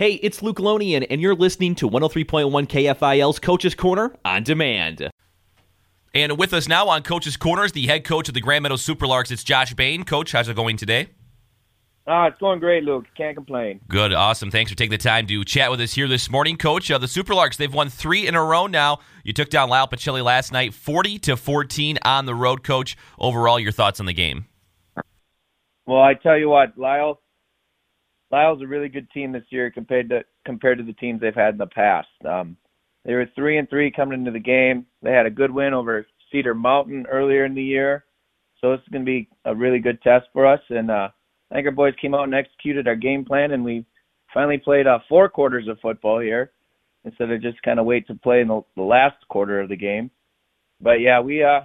Hey, it's Luke Lonian, and you're listening to 103.1 KFIL's Coach's Corner on demand. And with us now on Coach's Corner is the head coach of the Grand Meadows Superlarks. It's Josh Bain. Coach, how's it going today? Ah, it's going great, Luke. Can't complain. Good, awesome. Thanks for taking the time to chat with us here this morning, Coach. Uh, the Superlarks they've won three in a row now. You took down Lyle Pacelli last night, forty to fourteen on the road, Coach. Overall, your thoughts on the game? Well, I tell you what, Lyle Lyle's a really good team this year compared to compared to the teams they've had in the past. Um, they were three and three coming into the game. They had a good win over Cedar Mountain earlier in the year, so this is going to be a really good test for us. And uh, I think our boys came out and executed our game plan, and we finally played uh, four quarters of football here instead of just kind of wait to play in the, the last quarter of the game. But yeah, we uh,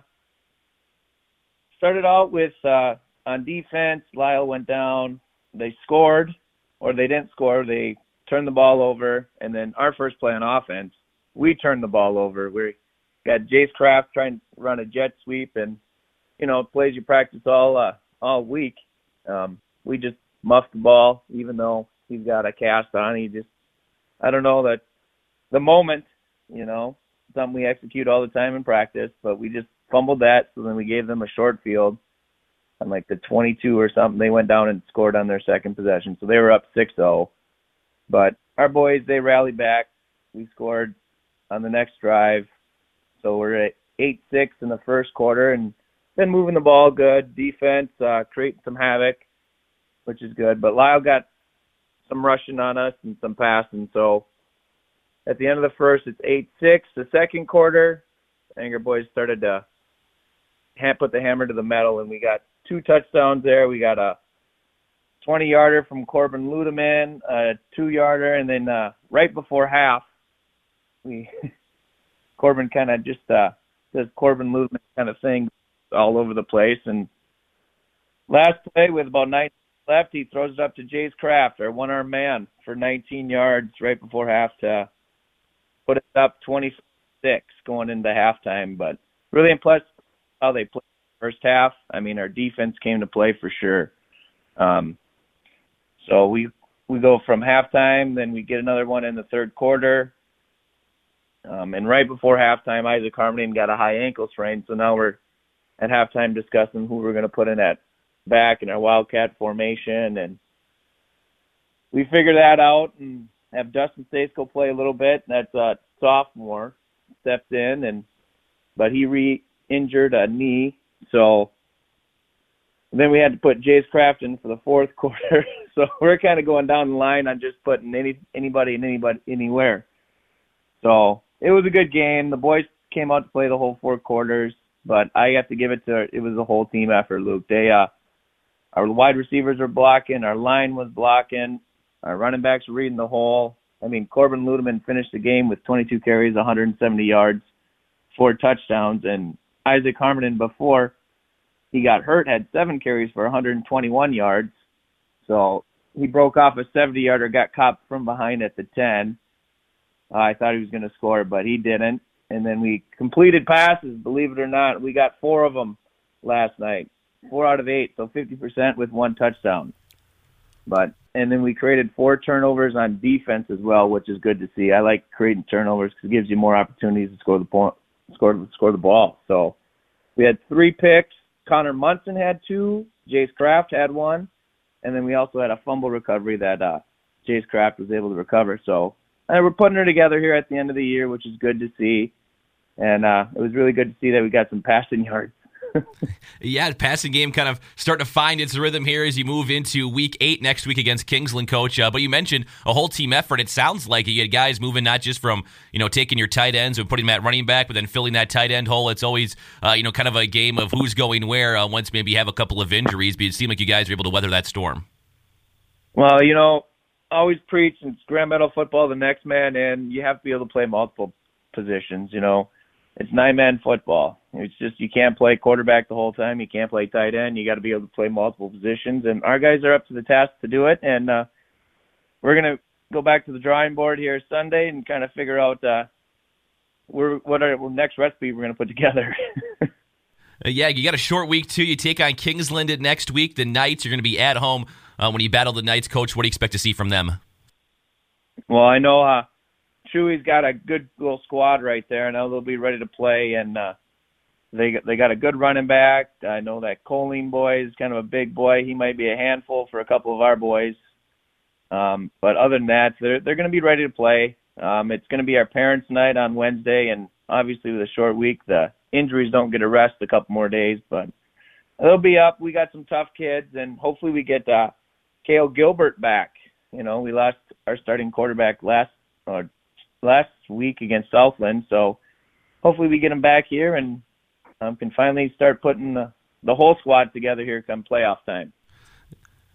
started out with uh, on defense. Lyle went down. They scored or they didn't score, they turned the ball over, and then our first play on offense, we turned the ball over. We got Jace Kraft trying to run a jet sweep, and you know plays you practice all uh, all week. Um, we just muffed the ball, even though he's got a cast on. He just, I don't know that the moment, you know, something we execute all the time in practice, but we just fumbled that. So then we gave them a short field on like the 22 or something. They went down and scored on their second possession, so they were up 6-0. But our boys, they rallied back. We scored on the next drive, so we're at 8-6 in the first quarter, and been moving the ball good. Defense uh, creating some havoc, which is good. But Lyle got some rushing on us and some passing, so at the end of the first, it's 8-6. The second quarter, Anger Boys started to put the hammer to the metal, and we got two touchdowns there. We got a 20 yarder from Corbin Ludeman, a two yarder, and then uh, right before half, we Corbin kind of just uh, does Corbin Ludeman kind of thing all over the place. And last play with about nine left, he throws it up to Jace Kraft, our one arm man, for 19 yards right before half to put it up 26 going into halftime. But really impressed how they played first half. I mean, our defense came to play for sure. Um, so we we go from halftime, then we get another one in the third quarter. Um, and right before halftime, Isaac Harmony got a high ankle sprain, so now we're at halftime discussing who we're going to put in at back in our Wildcat formation, and we figure that out and have Dustin Stasko play a little bit. That's a sophomore stepped in, and but he re-injured a knee so then we had to put Jace Kraft in for the fourth quarter. so we're kind of going down the line on just putting any anybody and anybody anywhere. So it was a good game. The boys came out to play the whole four quarters, but I have to give it to it was a whole team effort, Luke. They uh our wide receivers were blocking, our line was blocking, our running backs were reading the hole. I mean, Corbin Ludeman finished the game with 22 carries, 170 yards, four touchdowns, and Isaac Harmon before he got hurt had seven carries for 121 yards. So he broke off a 70 yarder, got caught from behind at the 10. Uh, I thought he was going to score, but he didn't. And then we completed passes, believe it or not. We got four of them last night, four out of eight, so 50% with one touchdown. But and then we created four turnovers on defense as well, which is good to see. I like creating turnovers because it gives you more opportunities to score the point, score score the ball. So we had three picks. Connor Munson had two. Jace Kraft had one, and then we also had a fumble recovery that uh, Jace Kraft was able to recover. So and we're putting her together here at the end of the year, which is good to see. And uh, it was really good to see that we got some passing yards yeah, passing game kind of starting to find its rhythm here as you move into week eight next week against Kingsland, coach. Uh, but you mentioned a whole team effort. It sounds like you had guys moving not just from, you know, taking your tight ends and putting them at running back, but then filling that tight end hole. It's always, uh, you know, kind of a game of who's going where uh, once maybe you have a couple of injuries, but it seemed like you guys were able to weather that storm. Well, you know, always preach it's Grand Meadow football, the next man and You have to be able to play multiple positions, you know it's nine man football. It's just you can't play quarterback the whole time. You can't play tight end. You got to be able to play multiple positions, and our guys are up to the task to do it. And uh, we're gonna go back to the drawing board here Sunday and kind of figure out uh, we're, what our next recipe we're gonna put together. Uh, yeah, you got a short week too. You take on Kingsland next week. The Knights are going to be at home uh, when you battle the Knights. Coach, what do you expect to see from them? Well, I know uh, Chewy's got a good little squad right there. I know they'll be ready to play, and uh, they they got a good running back. I know that Colleen boy is kind of a big boy. He might be a handful for a couple of our boys. Um, but other than that, they're they're going to be ready to play. Um, it's going to be our parents' night on Wednesday, and obviously with a short week, the injuries don't get a rest a couple more days. But they'll be up. We got some tough kids, and hopefully we get uh, Kale Gilbert back. You know, we lost our starting quarterback last uh, last week against Southland, so hopefully we get him back here and um, can finally start putting the, the whole squad together here come playoff time.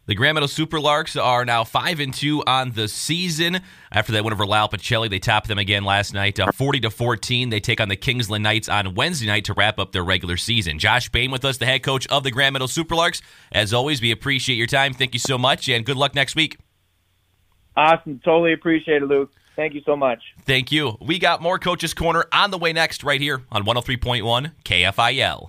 The Grand Meadow Superlarks are now five and two on the season. After that win over Lyle Pacelli, they topped them again last night, uh, forty to fourteen. They take on the Kingsland Knights on Wednesday night to wrap up their regular season. Josh Bain with us, the head coach of the Grand Meadow Superlarks. As always, we appreciate your time. Thank you so much, and good luck next week. Awesome, totally appreciate it, Luke. Thank you so much. Thank you. We got more Coaches Corner on the way next, right here on 103.1 KFIL.